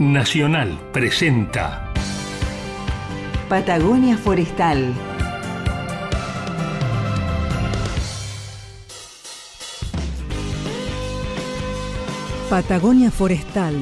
Nacional presenta Patagonia Forestal. Patagonia Forestal,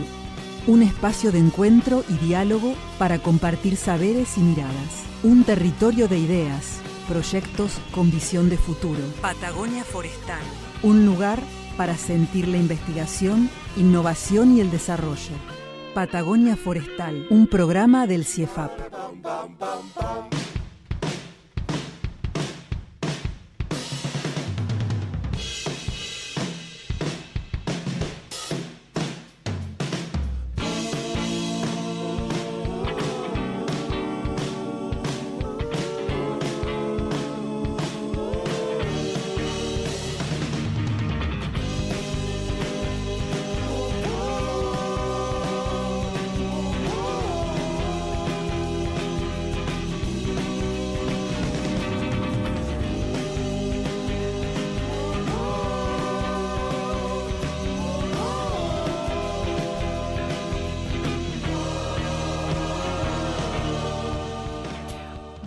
un espacio de encuentro y diálogo para compartir saberes y miradas. Un territorio de ideas, proyectos con visión de futuro. Patagonia Forestal. Un lugar para sentir la investigación, innovación y el desarrollo. Patagonia Forestal, un programa del CIEFAP.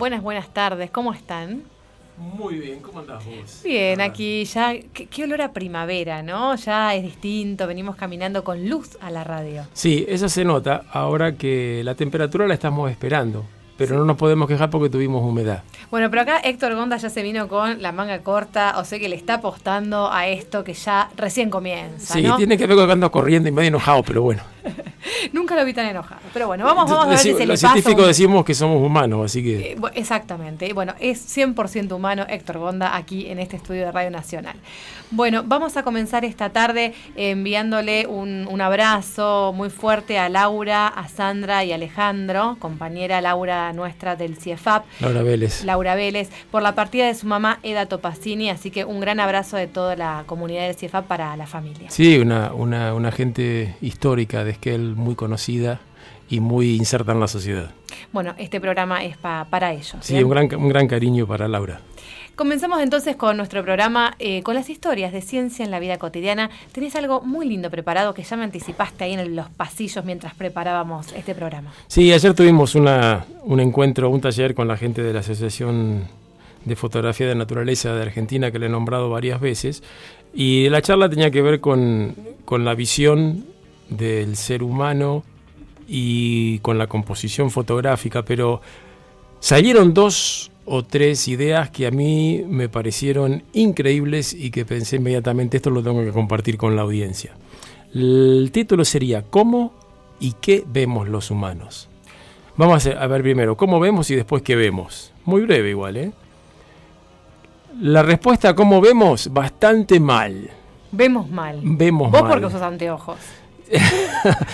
Buenas, buenas tardes, ¿cómo están? Muy bien, ¿cómo andás vos? Bien, aquí ya, qué, qué olor a primavera, ¿no? Ya es distinto, venimos caminando con luz a la radio. Sí, eso se nota ahora que la temperatura la estamos esperando, pero no nos podemos quejar porque tuvimos humedad. Bueno, pero acá Héctor Gonda ya se vino con la manga corta, o sea que le está apostando a esto que ya recién comienza, Sí, ¿no? tiene que ver con que ando corriendo y medio enojado, pero bueno. Nunca lo vi tan enojado. Pero bueno, vamos, vamos a ver si se le Los científicos un- decimos que somos humanos, así que... Eh, Exactamente. Bueno, es 100% humano Héctor Gonda aquí en este estudio de Radio Nacional. Bueno, vamos a comenzar esta tarde enviándole un, un abrazo muy fuerte a Laura, a Sandra y a Alejandro, compañera Laura nuestra del CIEFAP. Laura Vélez. Laura Vélez, por la partida de su mamá Eda Topacini, así que un gran abrazo de toda la comunidad del CIEFAP para la familia. Sí, una, una, una gente histórica de Esquel, muy conocida y muy inserta en la sociedad. Bueno, este programa es pa- para ellos. Sí, ¿bien? un gran, un gran cariño para Laura. Comenzamos entonces con nuestro programa, eh, con las historias de ciencia en la vida cotidiana. Tenés algo muy lindo preparado que ya me anticipaste ahí en el- los pasillos mientras preparábamos este programa. Sí, ayer tuvimos una, un encuentro, un taller con la gente de la Asociación de Fotografía de Naturaleza de Argentina que le he nombrado varias veces. Y la charla tenía que ver con, con la visión del ser humano y con la composición fotográfica, pero salieron dos o tres ideas que a mí me parecieron increíbles y que pensé inmediatamente esto lo tengo que compartir con la audiencia. El título sería ¿Cómo y qué vemos los humanos? Vamos a hacer- a ver primero cómo vemos y después qué vemos. Muy breve igual, ¿eh? La respuesta a cómo vemos, bastante mal. Vemos mal. Vemos Vos mal. porque usas anteojos.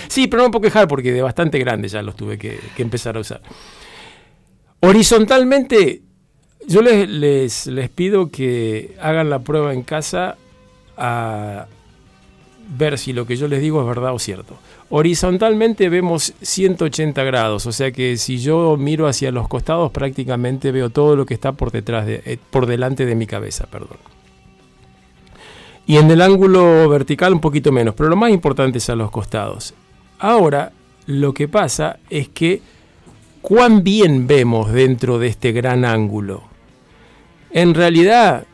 Sí, pero no me puedo quejar porque de bastante grande ya los tuve que, empezar a usar. Horizontalmente, yo les, les, les pido que hagan la prueba en casa a ver si lo que yo les digo es verdad o cierto. Horizontalmente vemos 180 grados, o sea que si yo miro hacia los costados prácticamente veo todo lo que está por detrás de, eh, por delante de mi cabeza, perdón. Y en el ángulo vertical un poquito menos, pero lo más importante es a los costados. Ahora, lo que pasa es que cuán bien vemos dentro de este gran ángulo. En realidad,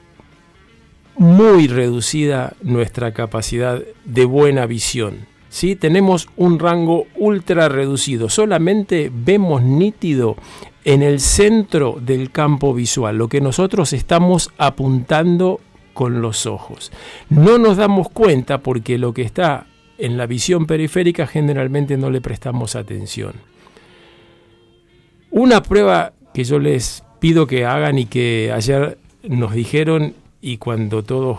muy reducida nuestra capacidad de buena visión. ¿sí? Tenemos un rango ultra reducido, solamente vemos nítido en el centro del campo visual, lo que nosotros estamos apuntando con los ojos. No nos damos cuenta porque lo que está en la visión periférica generalmente no le prestamos atención. Una prueba que yo les pido que hagan y que ayer nos dijeron y cuando todos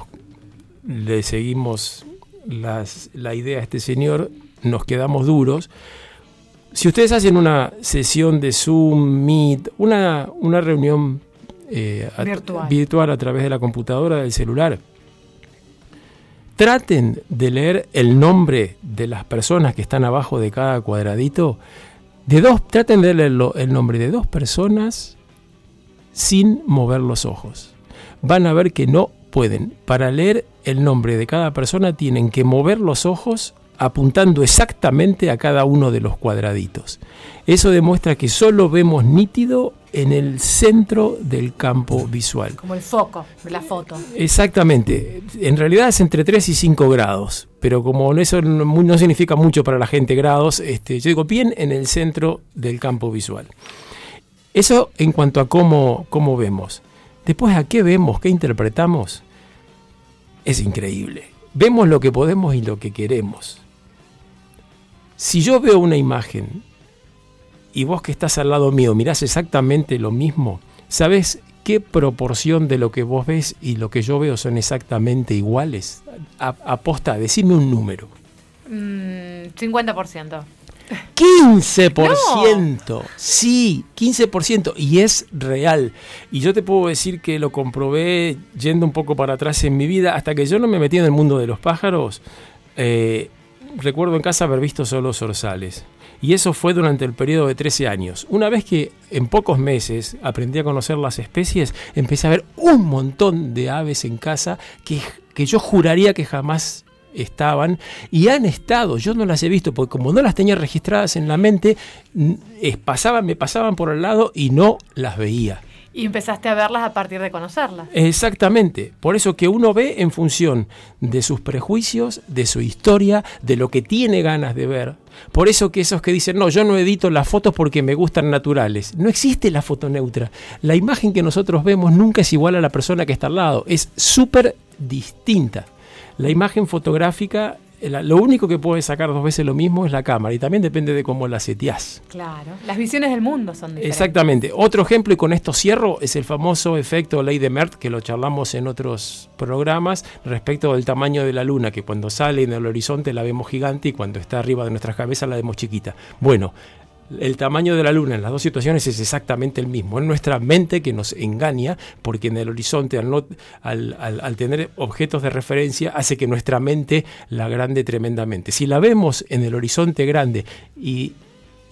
le seguimos la idea a este señor, nos quedamos duros. Si ustedes hacen una sesión de Zoom, Meet, una, una reunión eh, a- Virtual. virtual a través de la computadora, del celular, traten de leer el nombre de las personas que están abajo de cada cuadradito. De dos, traten de leer el nombre de dos personas sin mover los ojos. Van a ver que no pueden. Para leer el nombre de cada persona tienen que mover los ojos apuntando exactamente a cada uno de los cuadraditos. Eso demuestra que solo vemos nítido en el centro del campo visual. Como el foco de la foto. Exactamente. En realidad es entre 3 y 5 grados, pero como eso no, significa mucho para la gente grados, este, yo digo bien en el centro del campo visual. Eso en cuanto a cómo, cómo vemos. Después, ¿a qué vemos? ¿Qué interpretamos? Es increíble. Vemos lo que podemos y lo que queremos. Si yo veo una imagen y vos que estás al lado mío mirás exactamente lo mismo, ¿sabes qué proporción de lo que vos ves y lo que yo veo son exactamente iguales? aposta, decime un número. 50%. Mm, 15%. Sí, 15%. Y es real. Y yo te puedo decir que lo comprobé yendo un poco para atrás en mi vida. Hasta que yo no me metí en el mundo de los pájaros, eh, recuerdo en casa haber visto solo zorzales. Y eso fue durante el periodo de 13 años. Una vez que en pocos meses aprendí a conocer las especies, empecé a ver un montón de aves en casa que, que yo juraría que jamás estaban y han estado, yo no las he visto porque como no las tenía registradas en la mente, pasaban, me pasaban por el lado y no las veía. Y empezaste a verlas a partir de conocerlas. Exactamente. Por eso que uno ve en función de sus prejuicios, de su historia, de lo que tiene ganas de ver. Por eso que esos que dicen, no, yo no edito las fotos porque me gustan naturales. No existe la foto neutra. La imagen que nosotros vemos nunca es igual a la persona que está al lado. Es súper distinta. La imagen fotográfica, lo único que puede sacar dos veces lo mismo es la cámara y también depende de cómo la seteás. Claro, las visiones del mundo son diferentes. Exactamente. Otro ejemplo, y con esto cierro, es el famoso efecto Ley de Mert, que lo charlamos en otros programas, respecto del tamaño de la luna, que cuando sale en el horizonte la vemos gigante y cuando está arriba de nuestras cabezas la vemos chiquita. Bueno, el tamaño de la luna en las dos situaciones es exactamente el mismo. Es nuestra mente que nos engaña porque en el horizonte, al, tener objetos de referencia, hace que nuestra mente la grande tremendamente. Si la vemos en el horizonte grande y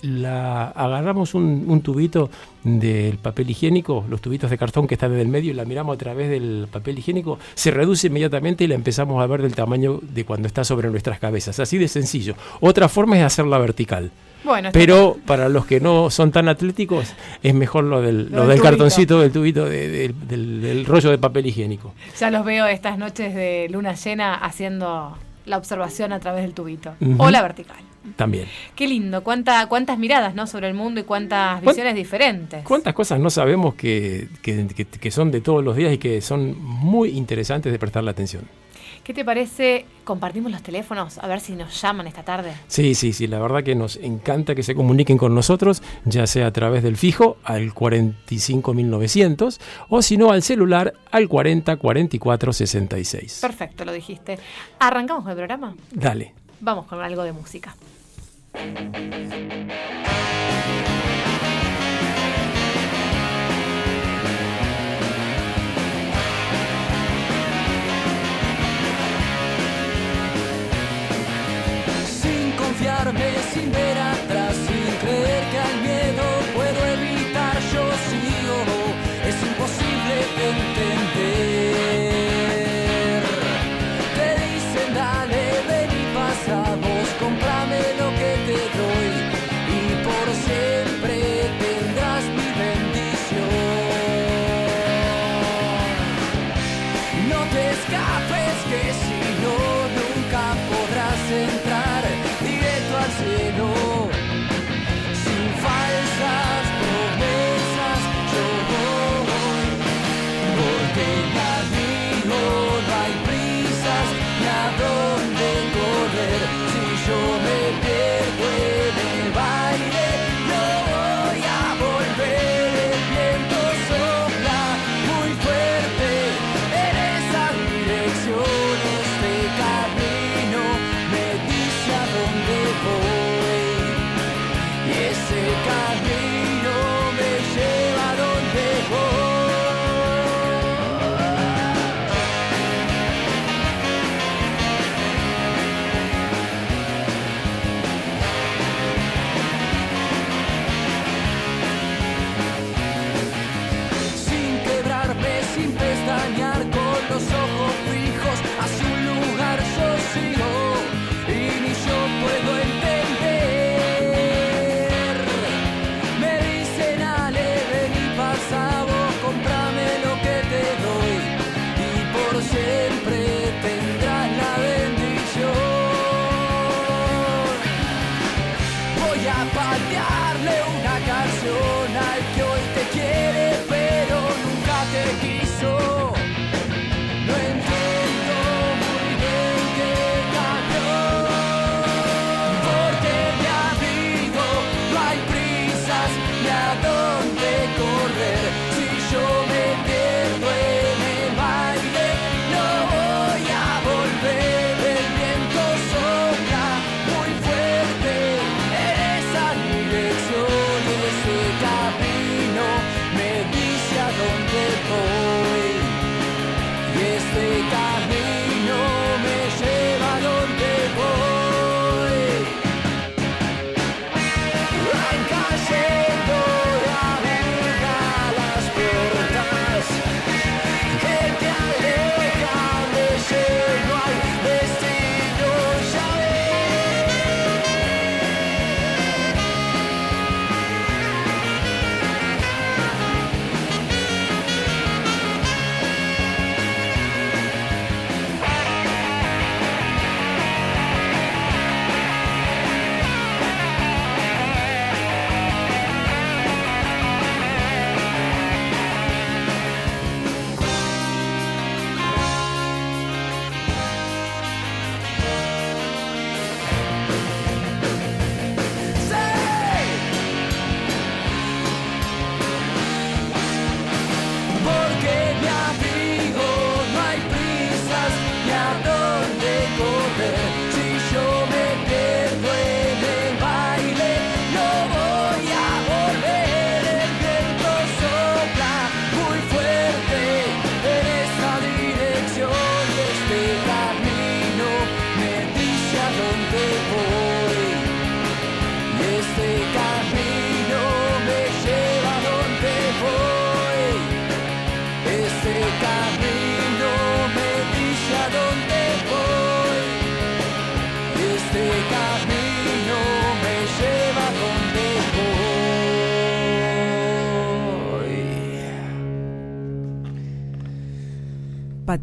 la agarramos un, tubito del papel higiénico, los tubitos de cartón que están en el medio, y la miramos a través del papel higiénico, se reduce inmediatamente y la empezamos a ver del tamaño de cuando está sobre nuestras cabezas. Así de sencillo. Otra forma es hacerla vertical. Pero para los que no son tan atléticos, es mejor lo del, del, cartoncito, del tubito, del, rollo de papel higiénico. Ya los veo estas noches de luna llena haciendo la observación a través del tubito. O la vertical. También. Qué lindo, Cuánta, cuántas miradas ¿no? sobre el mundo y cuántas visiones diferentes. Cuántas cosas no sabemos que, que son de todos los días y que son muy interesantes de prestarle atención. ¿Qué te parece? Compartimos los teléfonos a ver si nos llaman esta tarde. Sí, sí, sí, la verdad que nos encanta que se comuniquen con nosotros, ya sea a través del fijo al 45900 o si no al celular al 404466. Perfecto, lo dijiste. ¿Arrancamos con el programa? Dale. Vamos con algo de música. Sin ver atrás, sin creer que al miedo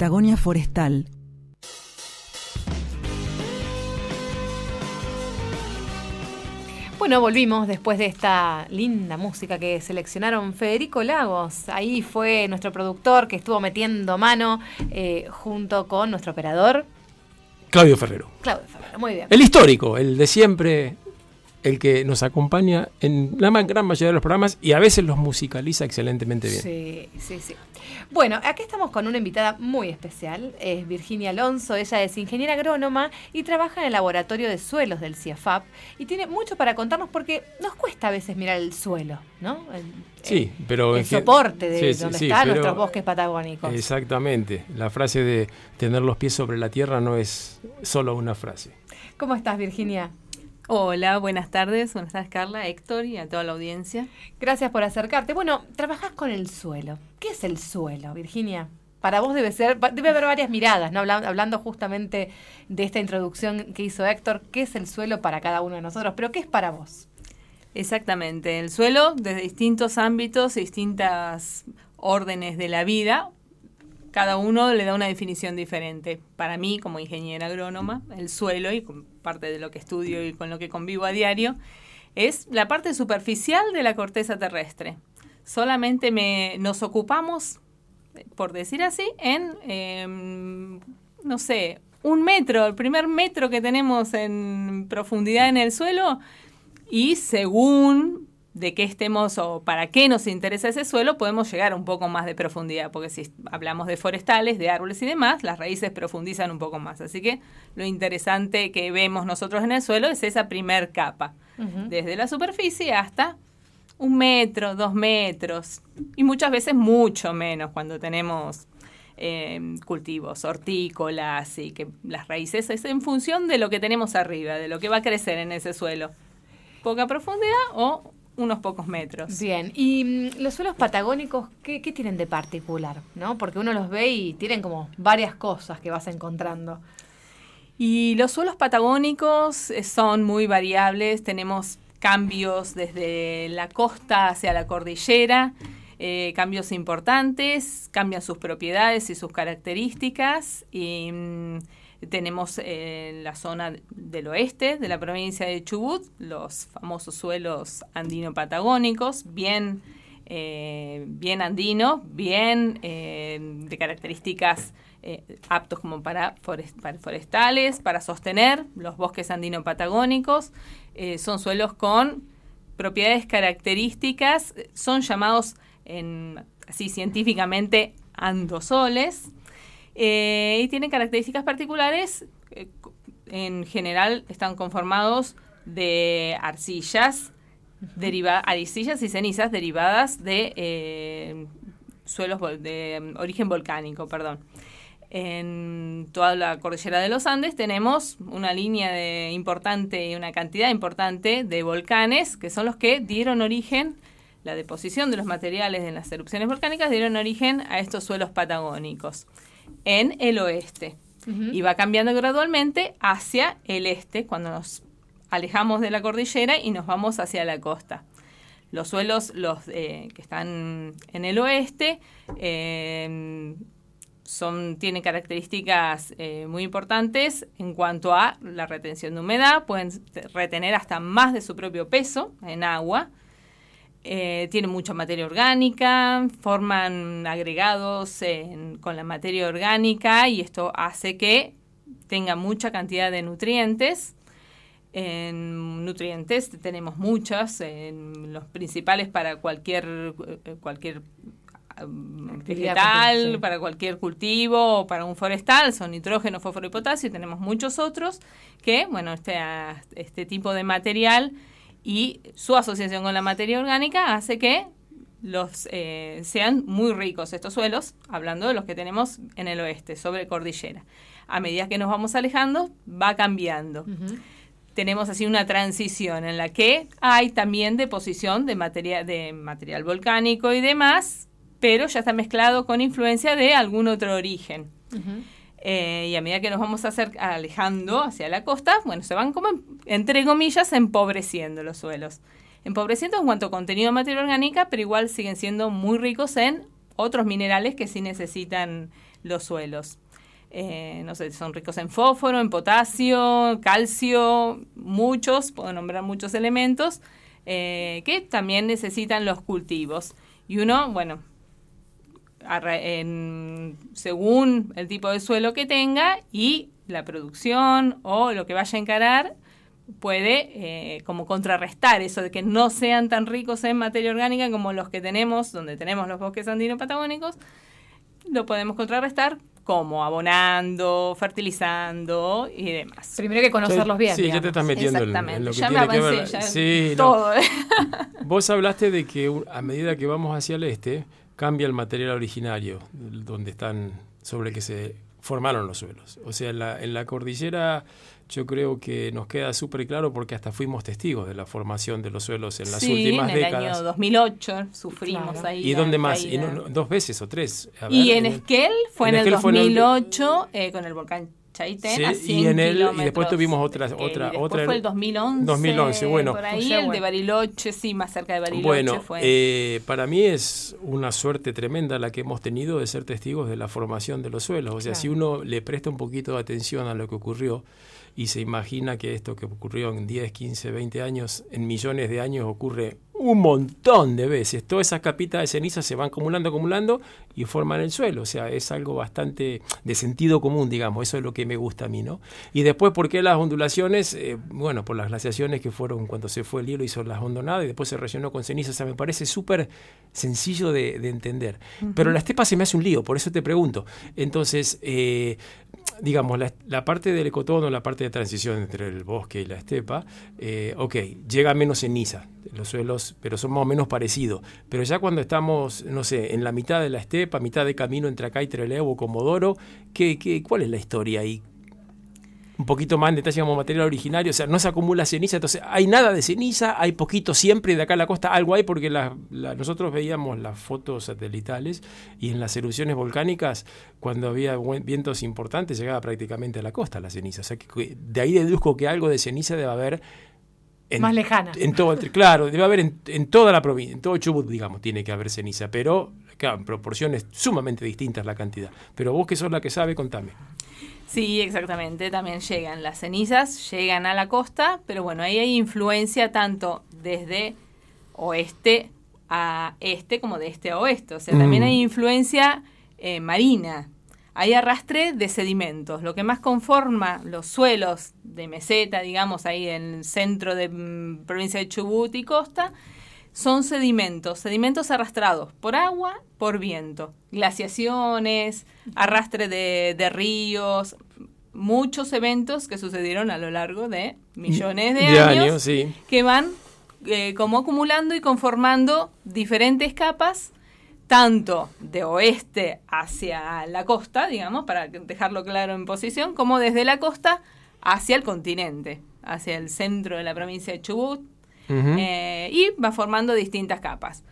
Patagonia Forestal. Bueno, volvimos después de esta linda música que seleccionaron Federico Lagos. Ahí fue nuestro productor que estuvo metiendo mano eh, junto con nuestro operador. Claudio Ferrero. Claudio Ferrero, muy bien. El histórico, el de siempre, el que nos acompaña en la gran mayoría de los programas y a veces los musicaliza excelentemente bien. Sí, sí, sí. Bueno, aquí estamos con una invitada muy especial, es Virginia Alonso, ella es ingeniera agrónoma y trabaja en el laboratorio de suelos del CIAFAP y tiene mucho para contarnos porque nos cuesta a veces mirar el suelo, ¿no? El, sí, pero... El soporte de donde están nuestros bosques patagónicos. Exactamente, la frase de tener los pies sobre la tierra no es solo una frase. ¿Cómo estás, Virginia? Hola, buenas tardes. Buenas tardes, Carla, Héctor y a toda la audiencia. Gracias por acercarte. Bueno, trabajas con el suelo. ¿Qué es el suelo, Virginia? Para vos debe ser, debe haber varias miradas, ¿no? Hablando justamente de esta introducción que hizo Héctor, ¿qué es el suelo para cada uno de nosotros? Pero ¿qué es para vos? Exactamente, el suelo desde distintos ámbitos distintas órdenes de la vida cada uno le da una definición diferente. Para mí, como ingeniera agrónoma, el suelo, y parte de lo que estudio y con lo que convivo a diario, es la parte superficial de la corteza terrestre. Solamente me, nos ocupamos, por decir así, en, em, no sé, un metro, el primer metro que tenemos en profundidad en el suelo, y según de qué estemos o para qué nos interesa ese suelo, podemos llegar a un poco más de profundidad, porque si hablamos de forestales, de árboles y demás, las raíces profundizan un poco más. Así que lo interesante que vemos nosotros en el suelo es esa primer capa, desde la superficie hasta un metro, dos metros, y muchas veces mucho menos cuando tenemos eh, cultivos hortícolas y que las raíces es en función de lo que tenemos arriba, de lo que va a crecer en ese suelo. Poca profundidad o unos pocos metros. Bien, y mm, los suelos patagónicos, ¿qué, tienen de particular? ¿no? Porque uno los ve y tienen como varias cosas que vas encontrando. Y los suelos patagónicos eh, son muy variables, tenemos cambios desde la costa hacia la cordillera, eh, cambios importantes, cambian sus propiedades y sus características. Y, mm, tenemos en la zona del oeste de la provincia de Chubut los famosos suelos andino-patagónicos, bien, eh, bien andinos, bien eh, de características eh, aptos como para, forestales, para sostener los bosques andino-patagónicos. son suelos con propiedades características, son llamados en, así científicamente andosoles eh, y tienen características particulares. Eh, en general están conformados de arcillas, arcillas y cenizas derivadas de eh, suelos de origen volcánico, perdón. En toda la cordillera de los Andes tenemos una línea importante y una cantidad importante de volcanes que son los que dieron origen, la deposición de los materiales en las erupciones volcánicas dieron origen a estos suelos patagónicos en el oeste. Y va cambiando gradualmente hacia el este cuando nos alejamos de la cordillera y nos vamos hacia la costa. Los suelos los eh, que están en el oeste em, son, tienen características eh, muy importantes en cuanto a la retención de humedad, pueden retener hasta más de su propio peso en agua, eh, tienen mucha materia orgánica, forman agregados con la materia orgánica y esto hace que tenga mucha cantidad de nutrientes. En nutrientes tenemos muchos, en los principales para cualquier, eh, cualquier um, vegetal, para cualquier cultivo o para un forestal, son nitrógeno, fósforo y potasio, tenemos muchos otros que, bueno, este, este tipo de material y su asociación con la materia orgánica hace que los eh, sean muy ricos estos suelos, hablando de los que tenemos en el oeste, sobre cordillera. A medida que nos vamos alejando, va cambiando. Tenemos así una transición en la que hay también deposición de, materia, de material volcánico y demás, pero ya está mezclado con influencia de algún otro origen. Eh, y a medida que nos vamos a hacer, alejando hacia la costa, bueno, se van como, entre comillas, empobreciendo los suelos. Empobreciendo en cuanto a contenido de materia orgánica, pero igual siguen siendo muy ricos en otros minerales que sí necesitan los suelos. Eh, no sé, son ricos en fósforo, en potasio, calcio, muchos, puedo nombrar muchos elementos eh, que también necesitan los cultivos. Y uno, bueno, según el tipo de suelo que tenga y la producción o lo que vaya a encarar, puede eh, como contrarrestar eso de que no sean tan ricos en materia orgánica como los que tenemos, donde tenemos los bosques andino patagónicos, lo podemos contrarrestar como abonando, fertilizando y demás. Primero hay que conocerlos bien. Sí, ya te estás metiendo en, lo que tiene que ver. sí, todo. Vos hablaste de que a medida que vamos hacia el este, cambia el material originario, donde están, sobre el que se formaron los suelos. O sea, en la, en la cordillera yo creo que nos queda súper claro porque hasta fuimos testigos de la formación de los suelos en las últimas décadas. Sí, en el año 2008 sufrimos ahí. ¿Y dónde más? Y dos veces o tres. y en Esquel fue en, el 2008 eh, con el volcán Chaitén, sí, y en el y después tuvimos otra otra otra fue el 2011 2011 bueno. por ahí el de Bariloche sí más cerca de Bariloche bueno fue. Eh, para mí es una suerte tremenda la que hemos tenido de ser testigos de la formación de los suelos. O sea si uno le presta un poquito de atención a lo que ocurrió y se imagina que esto que ocurrió en 10, 15, 20 años, en millones de años ocurre un montón de veces. Todas esas capitas de ceniza se van acumulando, acumulando y forman el suelo. O sea, es algo bastante de sentido común, digamos. Eso es lo que me gusta a mí, ¿no? Y después, ¿por qué las ondulaciones? Eh, bueno, por las glaciaciones que fueron cuando se fue el hielo, hizo las hondonadas y después se rellenó con ceniza. O sea, me parece súper sencillo de, entender. Pero la estepa se me hace un lío, por eso te pregunto. Entonces, eh, digamos, la, parte del ecotono, la parte de transición entre el bosque y la estepa, eh, ok, llega menos ceniza, los suelos, pero son más o menos parecidos. Pero ya cuando estamos, no sé, en la mitad de la estepa, mitad de camino entre acá y Trelew o Comodoro, ¿qué, qué, cuál es la historia ahí? Un poquito más en detalle como material originario, o sea, no se acumula ceniza, entonces hay nada de ceniza, hay poquito siempre, de acá a la costa algo hay, porque nosotros veíamos las fotos satelitales y en las erupciones volcánicas, cuando había vientos importantes, llegaba prácticamente a la costa la ceniza, o sea, que de ahí deduzco que algo de ceniza debe haber en, más lejana. En todo, claro, debe haber en, toda la provincia, en todo Chubut, digamos, tiene que haber ceniza, pero claro, en proporciones sumamente distintas la cantidad. Pero vos que sos la que sabe, contame. Sí, exactamente. También llegan las cenizas, llegan a la costa, pero bueno, ahí hay influencia tanto desde oeste a este como de este a oeste. O sea, también mm. hay influencia eh, marina. Hay arrastre de sedimentos. Lo que más conforma los suelos de meseta, digamos, ahí en el centro de mm, provincia de Chubut y costa, son sedimentos, sedimentos arrastrados por agua, por viento, glaciaciones, arrastre de, ríos, muchos eventos que sucedieron a lo largo de millones de, años, que van eh, como acumulando y conformando diferentes capas, tanto de oeste hacia la costa, digamos, para dejarlo claro en posición, como desde la costa hacia el continente, hacia el centro de la provincia de Chubut, eh, y va formando distintas capas.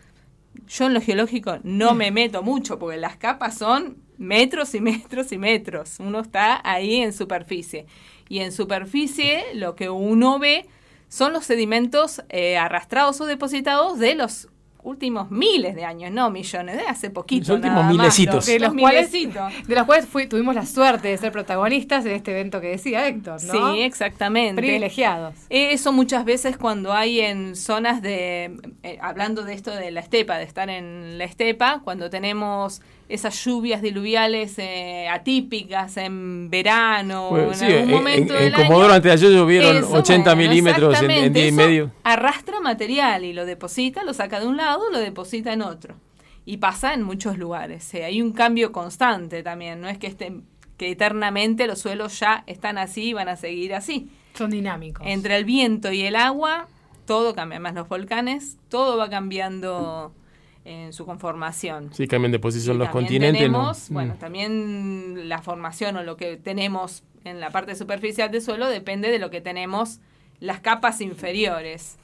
Yo en lo geológico no me meto mucho porque las capas son metros y metros y metros. Uno está ahí en superficie. Y en superficie lo que uno ve son los sedimentos eh, arrastrados o depositados de los últimos miles de años, no millones, de hace poquito. Los últimos milecitos. de, los cuales, de los cuales tuvimos la suerte de ser protagonistas en este evento que decía Héctor, ¿no? Sí, exactamente. Privilegiados. Eso muchas veces cuando hay en zonas de, eh, hablando de esto de la estepa, de estar en la estepa, cuando tenemos esas lluvias diluviales eh, atípicas en verano, en algún momento en, en Comodoro antes de ayer llovieron 80 milímetros en, día y medio. Arrastra material y lo deposita, lo saca de un lado, lo deposita en otro. Y pasa en muchos lugares. Eh, hay un cambio constante también, no es que estén que eternamente los suelos ya están así y van a seguir así. Son dinámicos. Entre el viento y el agua, todo cambia, más los volcanes, todo va cambiando en su conformación. Sí, cambian de posición los continentes. Tenemos, Bueno, mm. también la formación o lo que tenemos en la parte superficial del suelo depende de lo que tenemos las capas inferiores.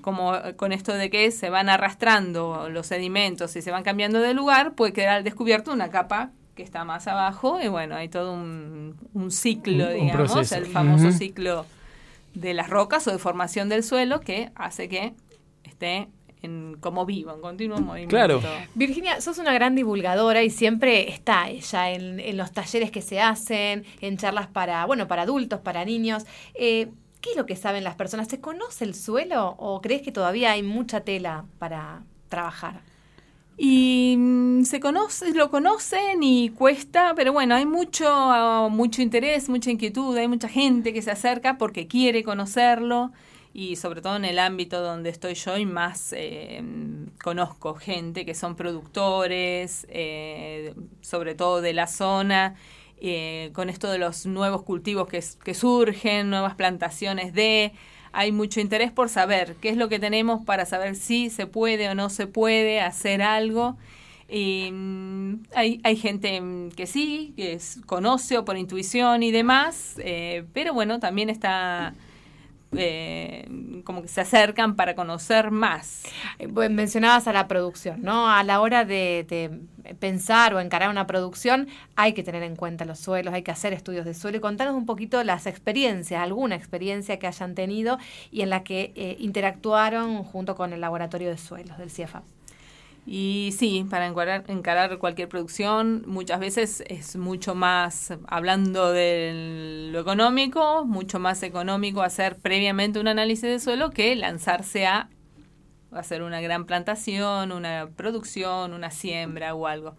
Como con esto de que se van arrastrando los sedimentos y se van cambiando de lugar, puede quedar al descubierto una capa que está más abajo y bueno, hay todo un, ciclo, digamos, el famoso ciclo de las rocas o de formación del suelo que hace que esté en como vivo, en continuo movimiento. Claro. Virginia, sos una gran divulgadora y siempre está ella en, en los talleres que se hacen, en charlas para, bueno, para adultos, para niños. Eh, ¿Qué es lo que saben las personas? ¿Se conoce el suelo o crees que todavía hay mucha tela para trabajar? Y mm, se conoce, lo conocen y cuesta, pero bueno, hay mucho, mucho interés, mucha inquietud, hay mucha gente que se acerca porque quiere conocerlo y sobre todo en el ámbito donde estoy yo y más eh, conozco gente que son productores, eh, sobre todo de la zona, eh, con esto de los nuevos cultivos que, que surgen, nuevas plantaciones de hay mucho interés por saber qué es lo que tenemos para saber si se puede o no se puede hacer algo. Y, mm, hay, hay gente mm, que sí, que conoce o por intuición y demás, eh, pero bueno, también está eh, como que se acercan para conocer más. Eh, mencionabas a la producción, ¿no? A la hora de, pensar o encarar una producción hay que tener en cuenta los suelos, hay que hacer estudios de suelo y contanos un poquito las experiencias, alguna experiencia que hayan tenido y en la que eh, interactuaron junto con el laboratorio de suelos del CIEFA. Y sí, para encarar, cualquier producción muchas veces es mucho más, hablando de lo económico, mucho más económico hacer previamente un análisis de suelo que lanzarse a hacer una gran plantación, una producción, una siembra o algo.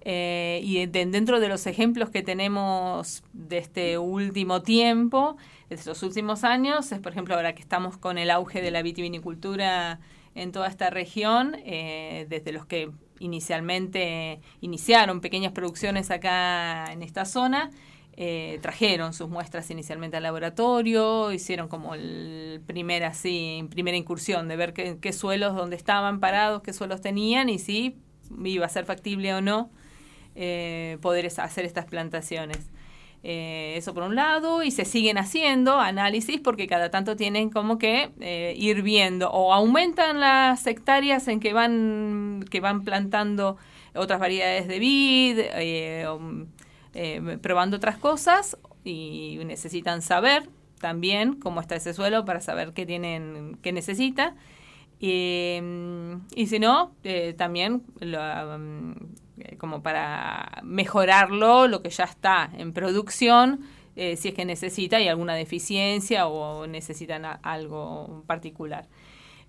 Eh, y dentro de los ejemplos que tenemos de este último tiempo, de estos últimos años, es por ejemplo ahora que estamos con el auge de la vitivinicultura en toda esta región, eh, desde los que inicialmente iniciaron pequeñas producciones acá en esta zona, eh, trajeron sus muestras inicialmente al laboratorio, hicieron como el primer así, primera incursión de ver qué, suelos, dónde estaban parados, qué suelos tenían y si iba a ser factible o no eh, poder hacer estas plantaciones. Eh, eso por un lado, y se siguen haciendo análisis porque cada tanto tienen como que eh, ir viendo o aumentan las hectáreas en que van, que van plantando otras variedades de vid, eh, probando otras cosas y necesitan saber también cómo está ese suelo para saber qué tienen, qué necesita. Y, y si no, también lo, eh, como para mejorarlo, lo que ya está en producción, eh, si es que necesita, hay alguna deficiencia o necesitan algo particular.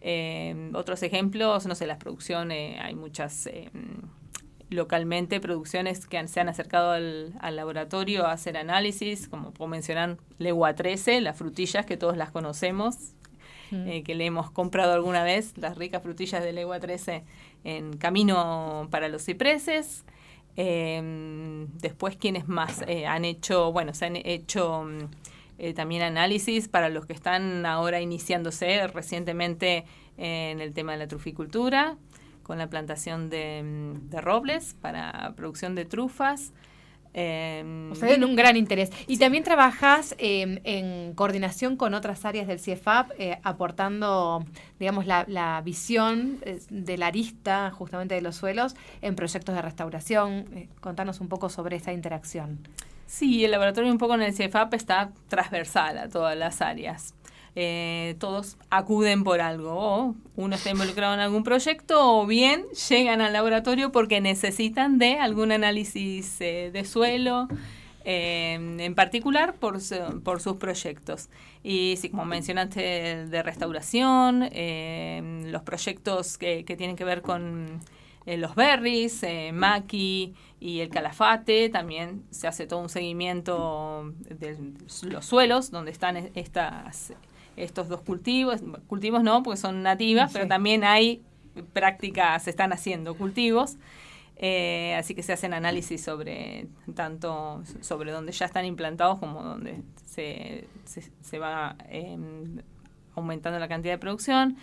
Eh, otros ejemplos, no sé, las producciones, hay muchas localmente producciones que se han acercado al, laboratorio a hacer análisis, como puedo mencionar Legua 13, las frutillas que todos las conocemos, que le hemos comprado alguna vez, las ricas frutillas de Legua 13 en Camino para los Cipreses. Em, después, quienes más eh, han hecho, bueno, se han hecho mm, eh, también análisis para los que están ahora iniciándose recientemente en el tema de la truficultura, con la plantación de, mm, de robles para producción de trufas. Eh, o sea, en un gran interés. Y también trabajas em, en coordinación con otras áreas del CIEFAP, eh, aportando, digamos, la, visión eh, de la arista justamente de los suelos en proyectos de restauración. Eh, contanos un poco sobre esta interacción. Sí, el laboratorio un poco en el CIEFAP está transversal a todas las áreas. Eh, todos acuden por algo. O uno está involucrado en algún proyecto o bien llegan al laboratorio porque necesitan de algún análisis eh, de suelo. Eh, en particular por, por, sus proyectos. Y sí, como mencionaste, de restauración, los proyectos que, que, tienen que ver con los berries, maqui y el calafate, también se hace todo un seguimiento de los suelos donde están estas estos dos cultivos, cultivos no, porque son nativas, pero también hay prácticas, se están haciendo cultivos. Eh, así que se hacen análisis sobre tanto sobre donde ya están implantados como donde se, se, va em, aumentando la cantidad de producción.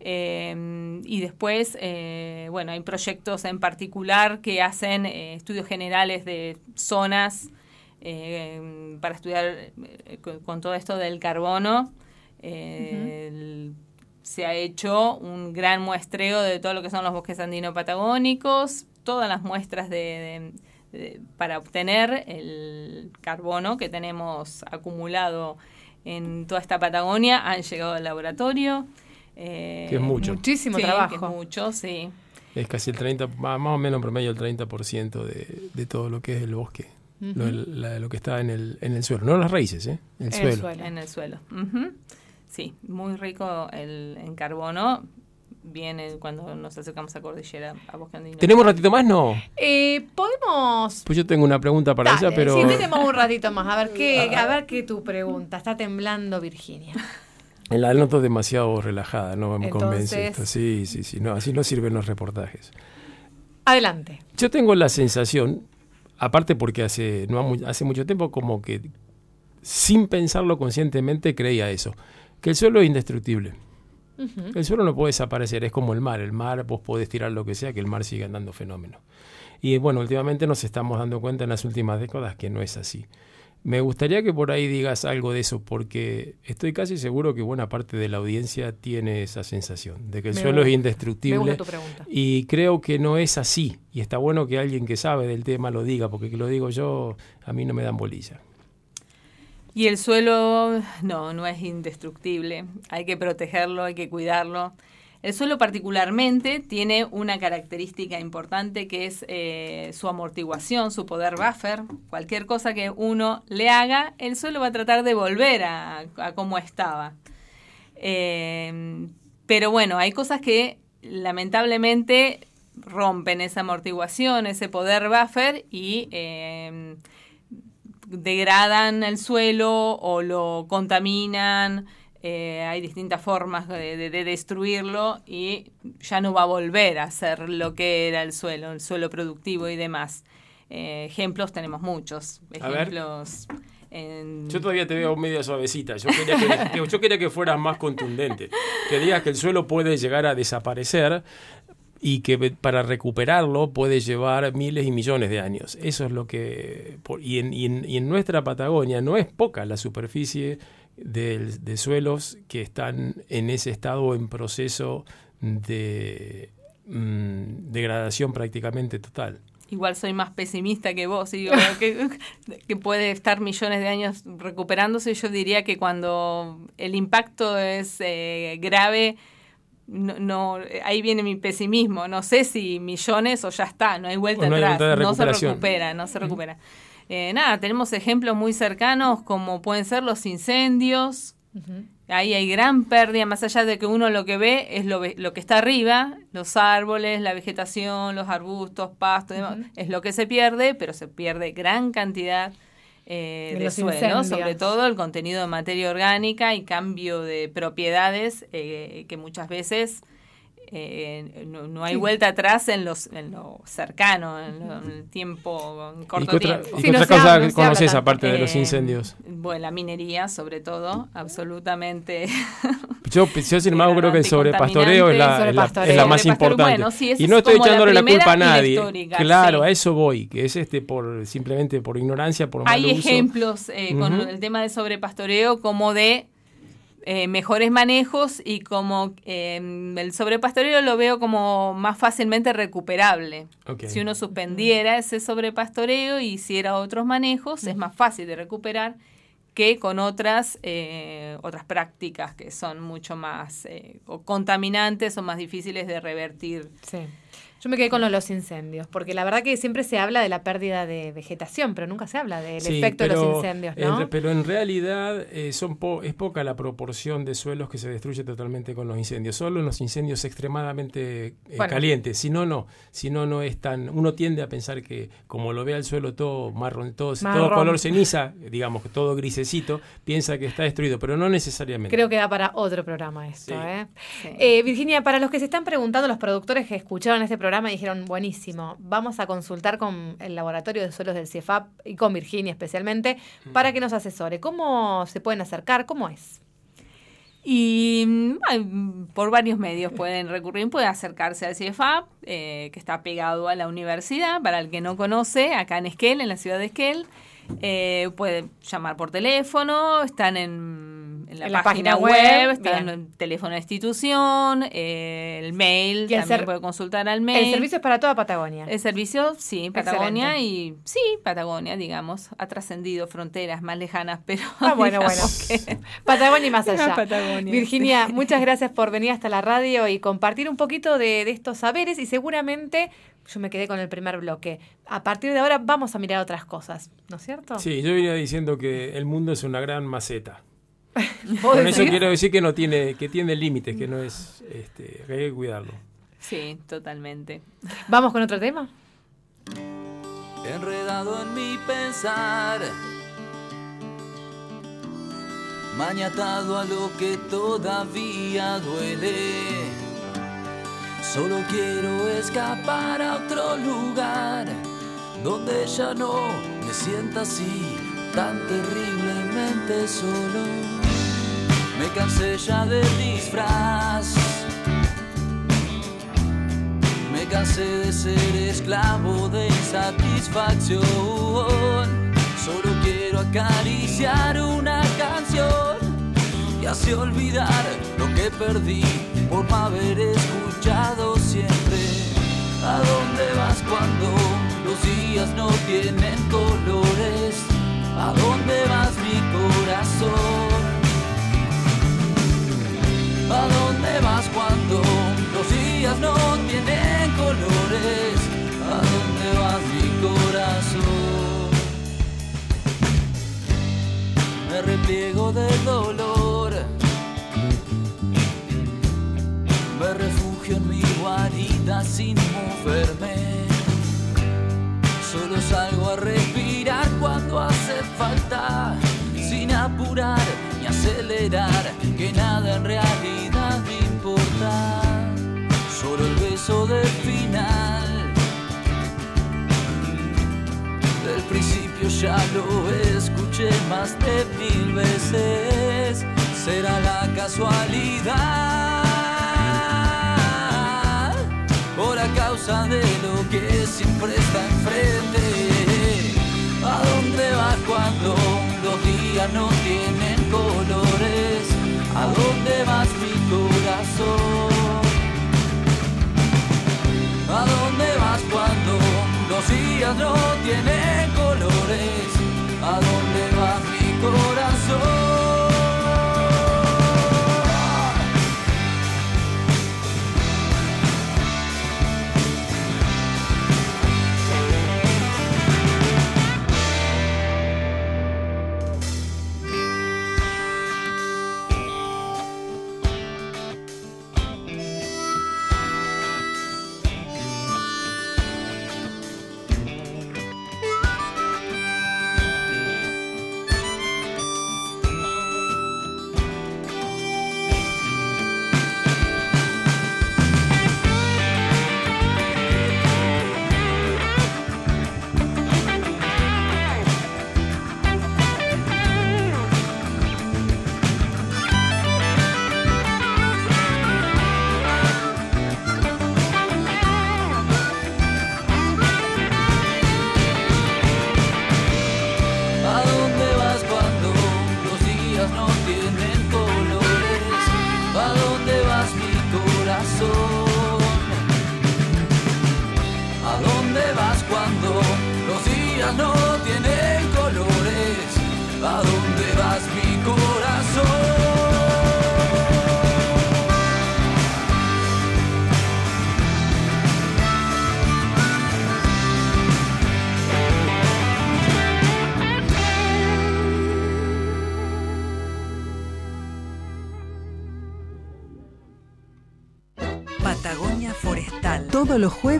Em, y después, eh, bueno, hay proyectos en particular que hacen eh, estudios generales de zonas em, para estudiar con, todo esto del carbono se ha hecho un gran muestreo de todo lo que son los bosques andino-patagónicos, todas las muestras de, para obtener el carbono que tenemos acumulado en toda esta Patagonia han llegado al laboratorio. Eh, Que es mucho. Muchísimo sí, trabajo. que es mucho, sí. Es casi el 30, más o menos en promedio el 30% de, de todo lo que es el bosque. lo, la- lo que está en el, en el suelo. No las raíces, ¿eh? El El suelo. suelo. En el suelo. Ujú. Sí, muy rico el, en carbono. Viene cuando nos acercamos a cordillera, a bosque andino. ¿Tenemos un ratito más? No. Eh, Podemos. Pues yo tengo una pregunta para Dale, ella, pero... Sí, tenemos un ratito más. A ver qué, a ver qué tu pregunta. Está temblando Virginia. La noto demasiado relajada, no me Entonces- convence esto. Sí, sí, sí. No, así no sirven los reportajes. Adelante. Yo tengo la sensación, aparte porque hace, no ha mu- hace mucho tiempo, como que sin pensarlo conscientemente creía eso, que el suelo es indestructible. El suelo no puede desaparecer, es como el mar. El mar, vos podés tirar lo que sea, que el mar sigue andando fenómeno. Y bueno, últimamente nos estamos dando cuenta en las últimas décadas que no es así. Me gustaría que por ahí digas algo de eso, porque estoy casi seguro que buena parte de la audiencia tiene esa sensación, de que el Me suelo es gusta- indestructible. Y creo que no es así. Y está bueno que alguien que sabe del tema lo diga, porque que lo digo yo, a mí no me dan bolilla. Y el suelo, no, no es indestructible. Hay que protegerlo, hay que cuidarlo. El suelo particularmente tiene una característica importante que es eh, su amortiguación, su poder buffer. Cualquier cosa que uno le haga, el suelo va a tratar de volver a, a como estaba. Eh, pero bueno, hay cosas que lamentablemente rompen esa amortiguación, ese poder buffer y eh, degradan el suelo o lo contaminan. eh, hay distintas formas de, de- de destruirlo y ya no va a volver a ser lo que era el suelo, el suelo productivo y demás. Eh, ejemplos tenemos muchos. Ejemplos en- Yo todavía te veo media suavecita. Yo quería que, que- yo quería que fueras más contundente. Que digas que el suelo puede llegar a desaparecer y que para recuperarlo puede llevar miles y millones de años. Eso es lo que... y, en, y en- y en nuestra Patagonia no es poca la superficie del- de suelos que están en ese estado en proceso de mm, degradación prácticamente total. Igual soy más pesimista que vos, digo que, que puede estar millones de años recuperándose. Yo diría que cuando el impacto es eh, grave, no, no, ahí viene mi pesimismo. No sé si millones o ya está, no hay vuelta no hay atrás, vuelta de no se recupera, no se recupera. Eh, nada, tenemos ejemplos muy cercanos como pueden ser los incendios, Ahí hay gran pérdida, más allá de que uno lo que ve es lo, que está arriba, los árboles, la vegetación, los arbustos, pastos, demás, es lo que se pierde, pero se pierde gran cantidad eh, De suelo, incendios. sobre todo el contenido de materia orgánica y cambio de propiedades eh, que muchas veces eh, no, no hay vuelta atrás en, los, en lo cercano, en, lo- en el tiempo, en ¿Y corto qué otra, tiempo. y Sí, qué no cosa habla, conoces aparte de los Eh, incendios? Bueno, la minería, sobre todo, absolutamente. Yo, yo sin embargo, creo que el sobrepastoreo es la, es la- sobrepastoreo. es la más importante. bueno, sí, y no es estoy la echándole la culpa a y nadie. claro, sí. a eso voy, que es este por simplemente por ignorancia, por mal Hay uso. ejemplos eh, con el tema de sobrepastoreo como de eh, mejores manejos y como eh, el sobrepastoreo lo veo como más fácilmente recuperable. Si uno suspendiera ese sobrepastoreo y hiciera otros manejos, es más fácil de recuperar que con otras eh, otras prácticas que son mucho más eh, o contaminantes o más difíciles de revertir. Sí. Yo me quedé con lo los incendios, porque la verdad que siempre se habla de la pérdida de vegetación, pero nunca se habla del Sí, efecto de los incendios, en ¿no? re- pero en realidad eh, son po- es poca la proporción de suelos que se destruye totalmente con los incendios. Solo en los incendios extremadamente eh, Bueno. calientes. Si no, no. Si no, no es tan. Uno tiende a pensar que, como lo ve al suelo todo marrón, todo, todo color ceniza, digamos que todo grisecito, piensa que está destruido, pero no necesariamente. Creo que da para otro programa esto, Sí. ¿eh? Sí. Eh, Virginia, para los que se están preguntando, los productores que escucharon este programa y dijeron, buenísimo, vamos a consultar con el laboratorio de suelos del CIEFAP y con Virginia especialmente para que nos asesore. ¿Cómo se pueden acercar? ¿Cómo es? Y mm, por varios medios pueden recurrir, pueden acercarse al CIEFAP, eh, que está pegado a la universidad, para el que no conoce, acá en Esquel, en la ciudad de Esquel. Eh, puede llamar por teléfono, están en, en la, En la página, página web, web, está bien. el teléfono de institución, eh, el mail, también ser- puede consultar al mail. El servicio es para toda Patagonia. El servicio, sí, Patagonia Excelente. y sí, Patagonia, digamos, ha trascendido fronteras más lejanas, pero Ah, bueno, bueno. que- Patagonia y más allá. Patagonia. Virginia, muchas gracias por venir hasta la radio y compartir un poquito de, de estos saberes y seguramente yo me quedé con el primer bloque. A partir de ahora vamos a mirar otras cosas, ¿no es cierto? Sí, yo venía diciendo que el mundo es una gran maceta. ¿Vos Con eso quiero decir que no tiene, que tiene límites, que no es, este, que hay que cuidarlo. sí, totalmente. Vamos con otro tema. enredado en mi pensar, mañatado a lo que todavía duele. Solo quiero escapar a otro lugar donde ya no me sienta así tan terriblemente solo. Me cansé ya del disfraz. Me cansé de ser esclavo de insatisfacción. Solo quiero acariciar una canción y así olvidar lo que perdí por no haber escuchado siempre. ¿A dónde vas cuando los días no tienen colores? ¿A dónde vas vas cuando los días no tienen colores? ¿A dónde vas mi corazón? Me repliego del dolor. Me refugio en mi guarida sin moverme. Solo salgo a respirar cuando hace falta, sin apurar ni acelerar, que nada en realidad Solo el beso del final. Del principio ya lo escuché más de mil veces. Será la casualidad o la causa de lo que siempre está enfrente. ¿A dónde vas cuando los días no tienen colores? ¿A dónde vas mi ¿A dónde vas cuando los días no tienen colores? ¿A dónde vas mi corazón?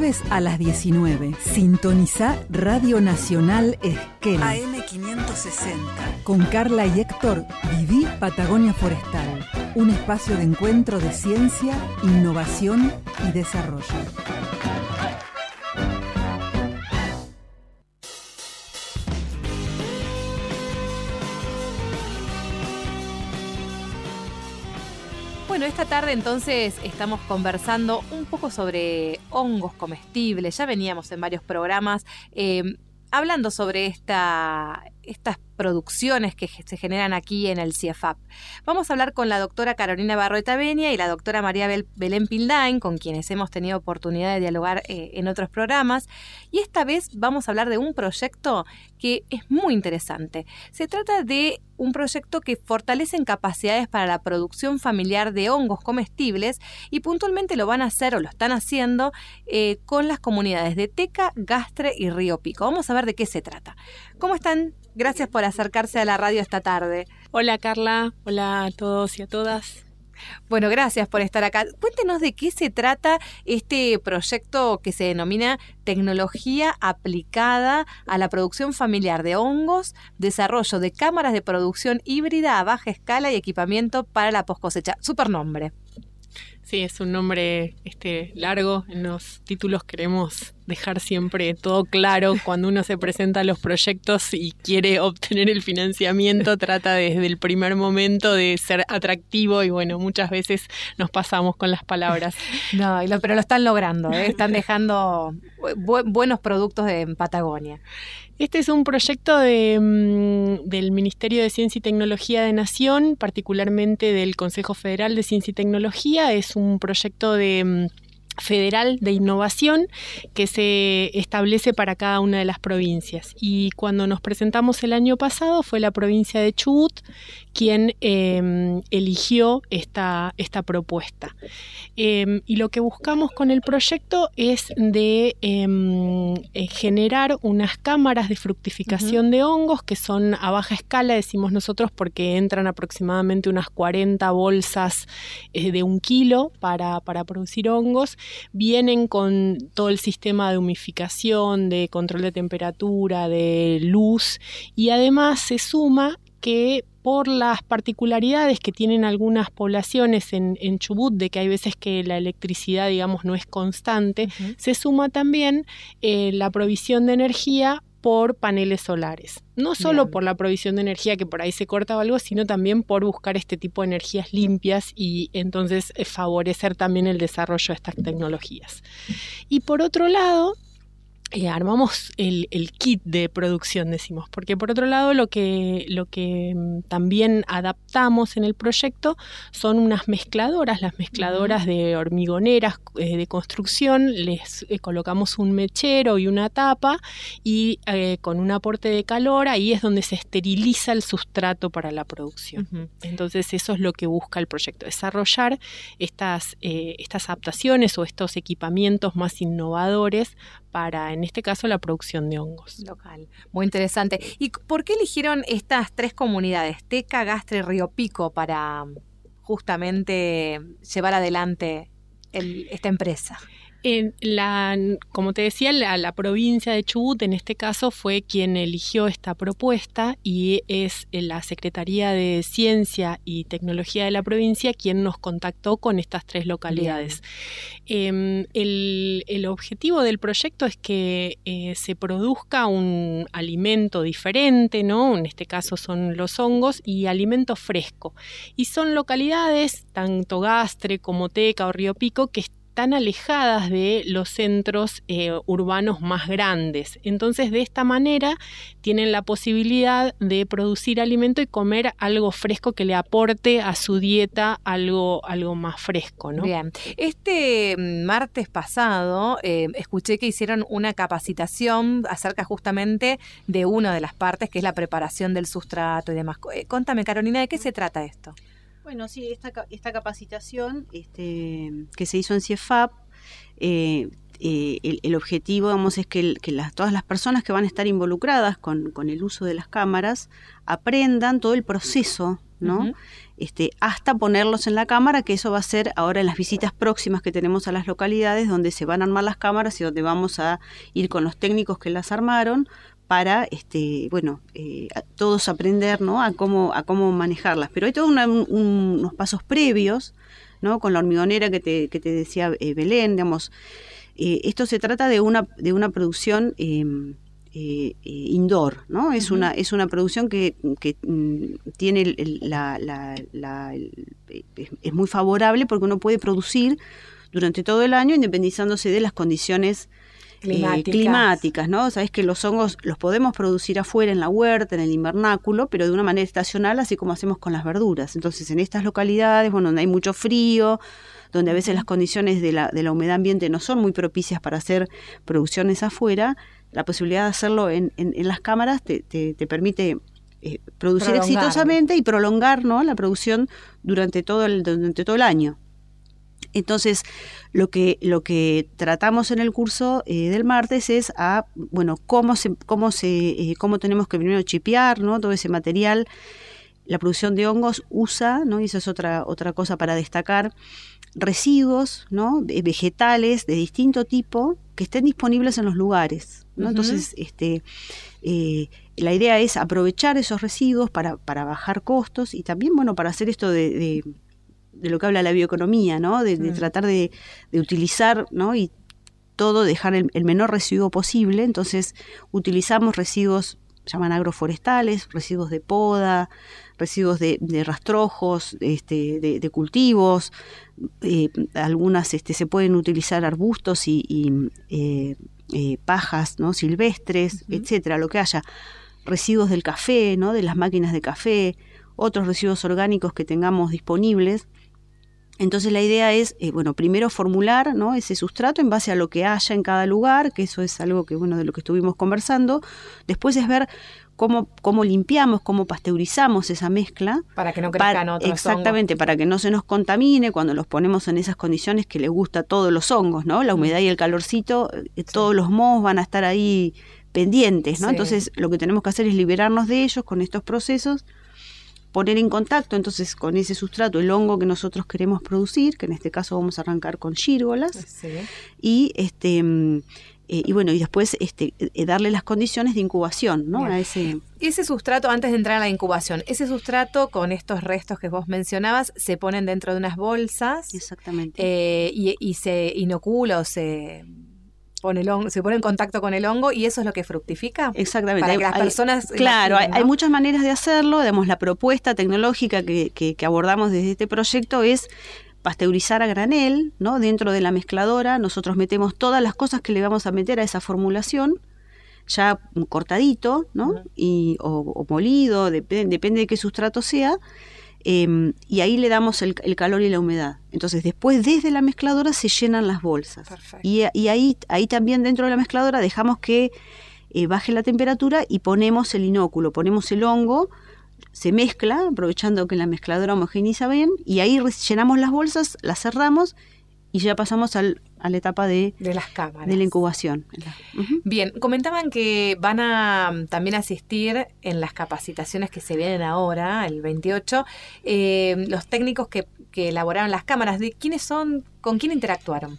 Jueves a las 19. Sintoniza Radio Nacional Esquel. AM560. Con Carla y Héctor, viví Patagonia Forestal. Un espacio de encuentro de ciencia, innovación y desarrollo. Esta tarde entonces estamos conversando un poco sobre hongos comestibles. Ya veníamos en varios programas eh, hablando sobre esta, estas producciones que se generan aquí en el CIEFAP. Vamos a hablar con la doctora Carolina Barroeta Benia y la doctora María Belén Pildain, con quienes hemos tenido oportunidad de dialogar eh, en otros programas. Y esta vez vamos a hablar de un proyecto que es muy interesante. Se trata de un proyecto que fortalece capacidades para la producción familiar de hongos comestibles y puntualmente lo van a hacer o lo están haciendo eh, con las comunidades de Teca, Gastre y Río Pico. Vamos a ver de qué se trata. ¿Cómo están? Gracias por acercarse a la radio esta tarde. Hola Carla, hola a todos y a todas. Bueno, gracias por estar acá. Cuéntenos de qué se trata este proyecto que se denomina Tecnología aplicada a la producción familiar de hongos, desarrollo de cámaras de producción híbrida a baja escala y equipamiento para la poscosecha. Super nombre. Sí, es un nombre este, largo. En los títulos queremos dejar siempre todo claro. Cuando uno se presenta a los proyectos y quiere obtener el financiamiento, trata desde el primer momento de ser atractivo y bueno, muchas veces nos pasamos con las palabras. No, pero lo están logrando, ¿eh? están dejando buenos productos en Patagonia. Este es un proyecto mm, del Ministerio de Ciencia y Tecnología de Nación, particularmente del Consejo Federal de Ciencia y Tecnología. Es un proyecto de mm, federal de innovación que se establece para cada una de las provincias. Y cuando nos presentamos el año pasado fue la provincia de Chubut quien em, eligió esta, esta propuesta. Em, y lo que buscamos con el proyecto es de em, eh, generar unas cámaras de fructificación de hongos que son a baja escala, decimos nosotros, porque entran aproximadamente unas 40 bolsas eh, de un kilo para, para producir hongos vienen con todo el sistema de humificación, de control de temperatura, de luz y además se suma que por las particularidades que tienen algunas poblaciones en, Chubut, de que hay veces que la electricidad, digamos, no es constante, se suma también eh, la provisión de energía por paneles solares. No solo por la provisión de energía que por ahí se corta o algo, sino también por buscar este tipo de energías limpias y entonces eh, favorecer también el desarrollo de estas tecnologías. Y por otro lado, eh, armamos el, kit de producción, decimos, porque por otro lado lo que, lo que mm, también adaptamos en el proyecto son unas mezcladoras, las mezcladoras de hormigoneras eh, de construcción, les eh, colocamos un mechero y una tapa y con un aporte de calor ahí es donde se esteriliza el sustrato para la producción. Entonces eso es lo que busca el proyecto, desarrollar estas, estas adaptaciones o estos equipamientos más innovadores para, en este caso, la producción de hongos. Local. Muy interesante. ¿Y por qué eligieron estas tres comunidades, Teca, Gastre y Río Pico, para justamente llevar adelante esta empresa? En la, como te decía, la, provincia de Chubut en este caso fue quien eligió esta propuesta y es la Secretaría de Ciencia y Tecnología de la provincia quien nos contactó con estas tres localidades. Em, el, objetivo del proyecto es que eh, se produzca un alimento diferente, ¿no? En este caso son los hongos y alimento fresco. Y son localidades, tanto Gastre como Teca o Río Pico, que tan alejadas de los centros eh, urbanos más grandes. Entonces, de esta manera, tienen la posibilidad de producir alimento y comer algo fresco que le aporte a su dieta algo, algo más fresco. ¿no? Bien. Este mm, martes pasado eh, escuché que hicieron una capacitación acerca justamente de una de las partes, que es la preparación del sustrato y demás. Eh, contame, Carolina, ¿de qué se trata esto? Bueno, sí, esta, esta capacitación este, que se hizo en CIEFAP, eh, eh, el, objetivo, vamos, es que, todas las personas que van a estar involucradas con, el uso de las cámaras aprendan todo el proceso, ¿no? este, hasta ponerlos en la cámara, que eso va a ser ahora en las visitas próximas que tenemos a las localidades, donde se van a armar las cámaras y donde vamos a ir con los técnicos que las armaron para, este, bueno, eh, todos aprender, ¿no? A cómo, a cómo manejarlas. Pero hay todos unos pasos previos, ¿no? Con la hormigonera que te, que te decía eh, Belén, digamos. Eh, esto se trata de una, de una producción em, indoor, ¿no? Es, una, es una producción que, que mm, tiene la, la, es muy favorable porque uno puede producir durante todo el año independizándose de las condiciones climáticas. climáticas, ¿no? Sabes que los hongos los podemos producir afuera en la huerta, en el invernáculo, pero de una manera estacional, así como hacemos con las verduras. Entonces, en estas localidades, bueno, donde hay mucho frío, donde a veces las condiciones de la, de la humedad ambiente no son muy propicias para hacer producciones afuera, la posibilidad de hacerlo en, en, las cámaras te, te, permite eh, producir exitosamente y prolongar ¿no? la producción durante todo el, durante todo el año. Entonces, lo que, lo que tratamos en el curso eh, del martes es a, bueno, cómo se, cómo se, eh, cómo tenemos que primero chipear, ¿no? Todo ese material. La producción de hongos usa, ¿no? Y esa es otra, otra cosa para destacar, residuos, ¿no? Vegetales de distinto tipo que estén disponibles en los lugares, ¿no? Entonces, este, eh, la idea es aprovechar esos residuos para, para bajar costos y también, bueno, para hacer esto de de lo que habla la bioeconomía, ¿no? De, mm. tratar de, utilizar, ¿no? Y todo, dejar el, menor residuo posible. Entonces, utilizamos residuos, llaman agroforestales, residuos de poda, residuos de, rastrojos, este, de, cultivos, eh, algunas este, se pueden utilizar arbustos y, eh, eh, pajas ¿no? silvestres, etcétera, lo que haya. Residuos del café, ¿no? de las máquinas de café, otros residuos orgánicos que tengamos disponibles entonces la idea es, eh, bueno, primero formular ¿no? ese sustrato en base a lo que haya en cada lugar, que eso es algo que, bueno, de lo que estuvimos conversando. Después es ver cómo, cómo limpiamos, cómo pasteurizamos esa mezcla. Para que no crezcan otros Exactamente, para que no se nos contamine cuando los ponemos en esas condiciones que les gusta a todos los hongos, ¿no? La humedad y el calorcito, eh, todos los mohos van a estar ahí pendientes, ¿no? Entonces lo que tenemos que hacer es liberarnos de ellos con estos procesos poner en contacto entonces con ese sustrato el hongo que nosotros queremos producir, que en este caso vamos a arrancar con gírgolas, y este mm, eh, y bueno, y después este, eh, darle las condiciones de incubación, ¿no? A ese... ese sustrato, antes de entrar a la incubación, ese sustrato con estos restos que vos mencionabas, se ponen dentro de unas bolsas. Exactamente. Eh, y, y se inocula o se se pone en contacto con el hongo y eso es lo que fructifica. Exactamente. Para que las personas. Claro, hay, muchas maneras de hacerlo. Digamos, la propuesta tecnológica que, que, abordamos desde este proyecto es pasteurizar a granel, ¿no? Dentro de la mezcladora, nosotros metemos todas las cosas que le vamos a meter a esa formulación ya cortadito, ¿no? y, o, molido, depende de qué sustrato sea, Em, y ahí le damos el, calor y la humedad. Entonces después desde la mezcladora se llenan las bolsas. Y, ahí, ahí también dentro de la mezcladora dejamos que eh, baje la temperatura y ponemos el inóculo, ponemos el hongo, se mezcla, aprovechando que la mezcladora homogeniza bien, y ahí llenamos las bolsas, las cerramos y ya pasamos al, a la etapa de, de las cámaras. De la incubación. Bien, comentaban que van a mm, también asistir en las capacitaciones que se vienen ahora, el 28, eh, los técnicos que, que elaboraron las cámaras. ¿De quiénes son? ¿Con quién interactuaron?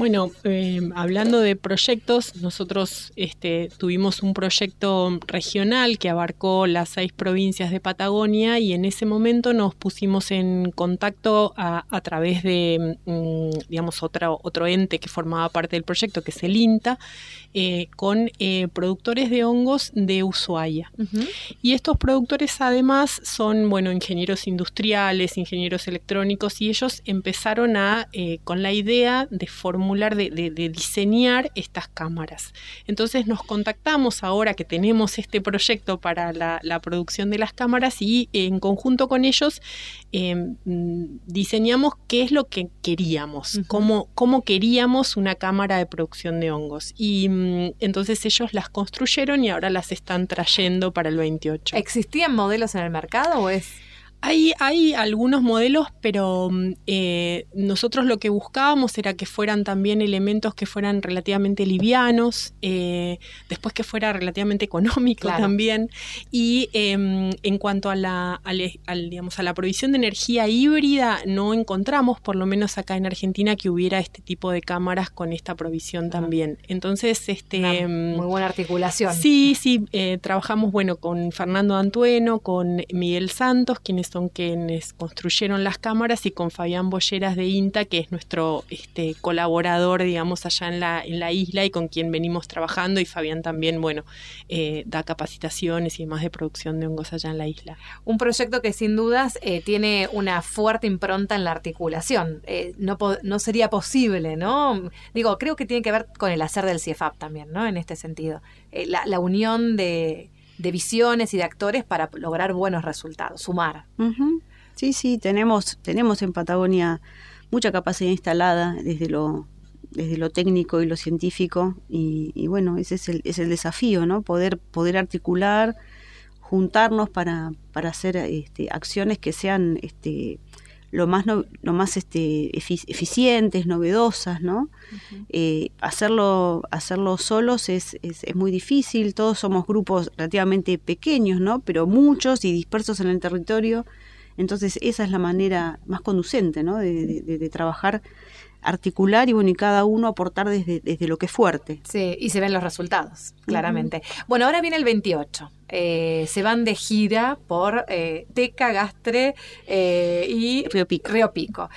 Bueno, eh, hablando de proyectos, nosotros este, tuvimos un proyecto regional que abarcó las seis provincias de Patagonia y en ese momento nos pusimos en contacto a, través de, mm, digamos, otra, otro ente que formaba parte del proyecto, que es el INTA, eh, con eh, productores de hongos de Ushuaia. Y estos productores además son, bueno, ingenieros industriales, ingenieros electrónicos y ellos empezaron a, con la idea de de, diseñar estas cámaras. Entonces nos contactamos ahora que tenemos este proyecto para la, producción de las cámaras y en conjunto con ellos em, diseñamos qué es lo que queríamos, cómo, cómo, queríamos una cámara de producción de hongos. Y mm, entonces ellos las construyeron y ahora las están trayendo para el 28. ¿Existían modelos en el mercado o es...? Hay, hay algunos modelos, pero mm, eh, nosotros lo que buscábamos era que fueran también elementos que fueran relativamente livianos, eh, después que fuera relativamente económico también. Y em, en cuanto a la, digamos, a la provisión de energía híbrida, no encontramos, por lo menos acá en Argentina, que hubiera este tipo de cámaras con esta provisión también. Entonces, este... Mm, muy buena articulación. Sí, sí, eh, trabajamos, bueno, con Fernando Antueno, con Miguel Santos, quienes son quienes construyeron las cámaras, y con Fabián Bolleras de INTA, que es nuestro este, colaborador, digamos, allá en la, en la isla y con quien venimos trabajando. Y Fabián también, bueno, eh, da capacitaciones y demás de producción de hongos allá en la isla. Un proyecto que sin dudas eh, tiene una fuerte impronta en la articulación. Eh, no, no sería posible, ¿no? Digo, creo que tiene que ver con el hacer del CIEFAP también, ¿no? En este sentido. La, la unión de de visiones y de actores para lograr buenos resultados, sumar. Sí, sí, tenemos, tenemos en Patagonia mucha capacidad instalada desde lo, desde lo técnico y lo científico y, bueno, ese es el, es el desafío, ¿no? Poder, poder articular, juntarnos para, para hacer este, acciones que sean este, lo más, lo más este, eficientes, novedosas, ¿no? Eh, hacerlo, hacerlo solos es, es, muy difícil, todos somos grupos relativamente pequeños, ¿no? Pero muchos y dispersos en el territorio, entonces esa es la manera más conducente, ¿no? de, de trabajar articular y bueno, y cada uno aportar desde, desde lo que es fuerte. Sí, y se ven los resultados, claramente. Bueno, ahora viene el 28. Eh, se van de gira por eh, Teca, Gastre eh, y Río Pico. Río Pico.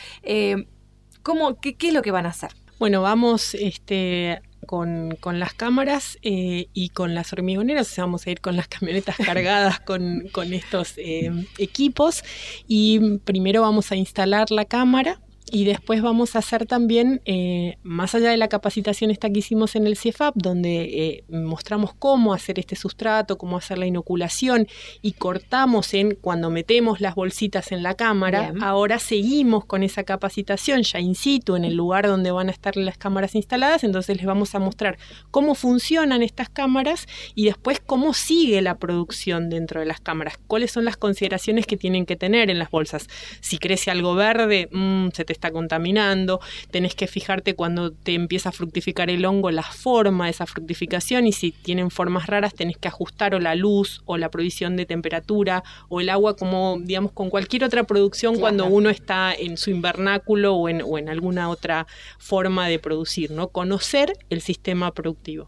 ¿cómo, qué, qué, es lo que van a hacer? Bueno, vamos este, con, con, las cámaras y con las hormigoneras, o sea, vamos a ir con las camionetas cargadas con, con estos equipos y primero vamos a instalar la cámara y después vamos a hacer también, eh, más allá de la capacitación esta que hicimos en el CIEFAP, donde eh, mostramos cómo hacer este sustrato, cómo hacer la inoculación y cortamos en cuando metemos las bolsitas en la cámara, ahora seguimos con esa capacitación ya in situ, en el lugar donde van a estar las cámaras instaladas, entonces les vamos a mostrar cómo funcionan estas cámaras y después cómo sigue la producción dentro de las cámaras, cuáles son las consideraciones que tienen que tener en las bolsas. Si crece algo verde, mmm, se te está contaminando, tenés que fijarte cuando te empieza a fructificar el hongo la forma de esa fructificación y si tienen formas raras tenés que ajustar o la luz o la provisión de temperatura o el agua como digamos con cualquier otra producción cuando uno está en su invernáculo o en, o en alguna otra forma de producir, ¿no? Conocer el sistema productivo.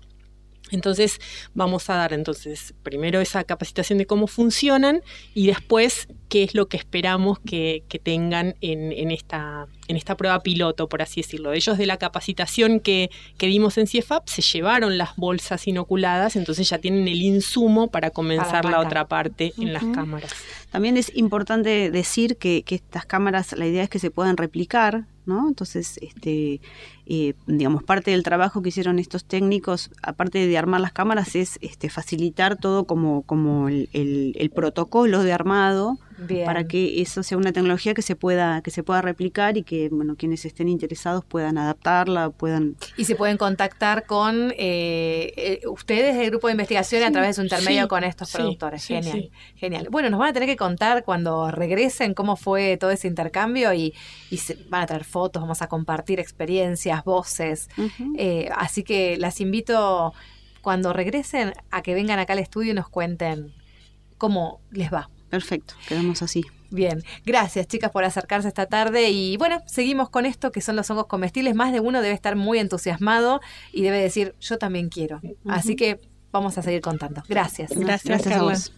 Entonces vamos a dar entonces primero esa capacitación de cómo funcionan y después qué es lo que esperamos que, tengan en, esta, en esta prueba piloto, por así decirlo. Ellos de la capacitación que, que dimos en CIEFAP se llevaron las bolsas inoculadas, entonces ya tienen el insumo para comenzar la otra parte en las cámaras. También es importante decir que, que estas cámaras, la idea es que se puedan replicar, ¿no? Entonces, este, eh, digamos, parte del trabajo que hicieron estos técnicos, aparte de armar las cámaras, es este, facilitar todo como, como el, el, protocolo de armado para que eso sea una tecnología que se pueda que se pueda replicar y que bueno quienes estén interesados puedan adaptarla puedan y se pueden contactar con eh, eh, ustedes del grupo de investigación a través de un intermedio con estos productores. genial genial. Bueno nos van a tener que contar cuando regresen cómo fue todo ese intercambio y, y se, van a traer fotos vamos a compartir experiencias voces. Eh, así que las invito cuando regresen a que vengan acá al estudio y nos cuenten cómo les va. Perfecto, quedamos así. Bien, gracias chicas por acercarse esta tarde y bueno, seguimos con esto que son los hongos comestibles. Más de uno debe estar muy entusiasmado y debe decir, yo también quiero. Así que vamos a seguir contando. Gracias. Gracias, gracias a vos.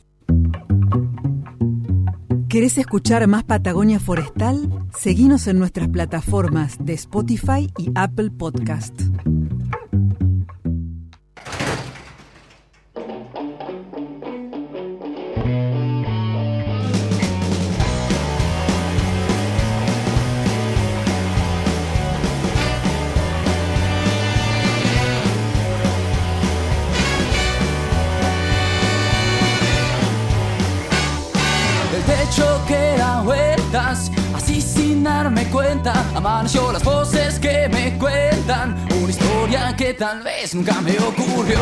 ¿Querés escuchar más Patagonia Forestal? Seguinos en nuestras plataformas de Spotify y Apple Podcast. Amaneció las voces que me cuentan una historia que tal vez nunca me ocurrió.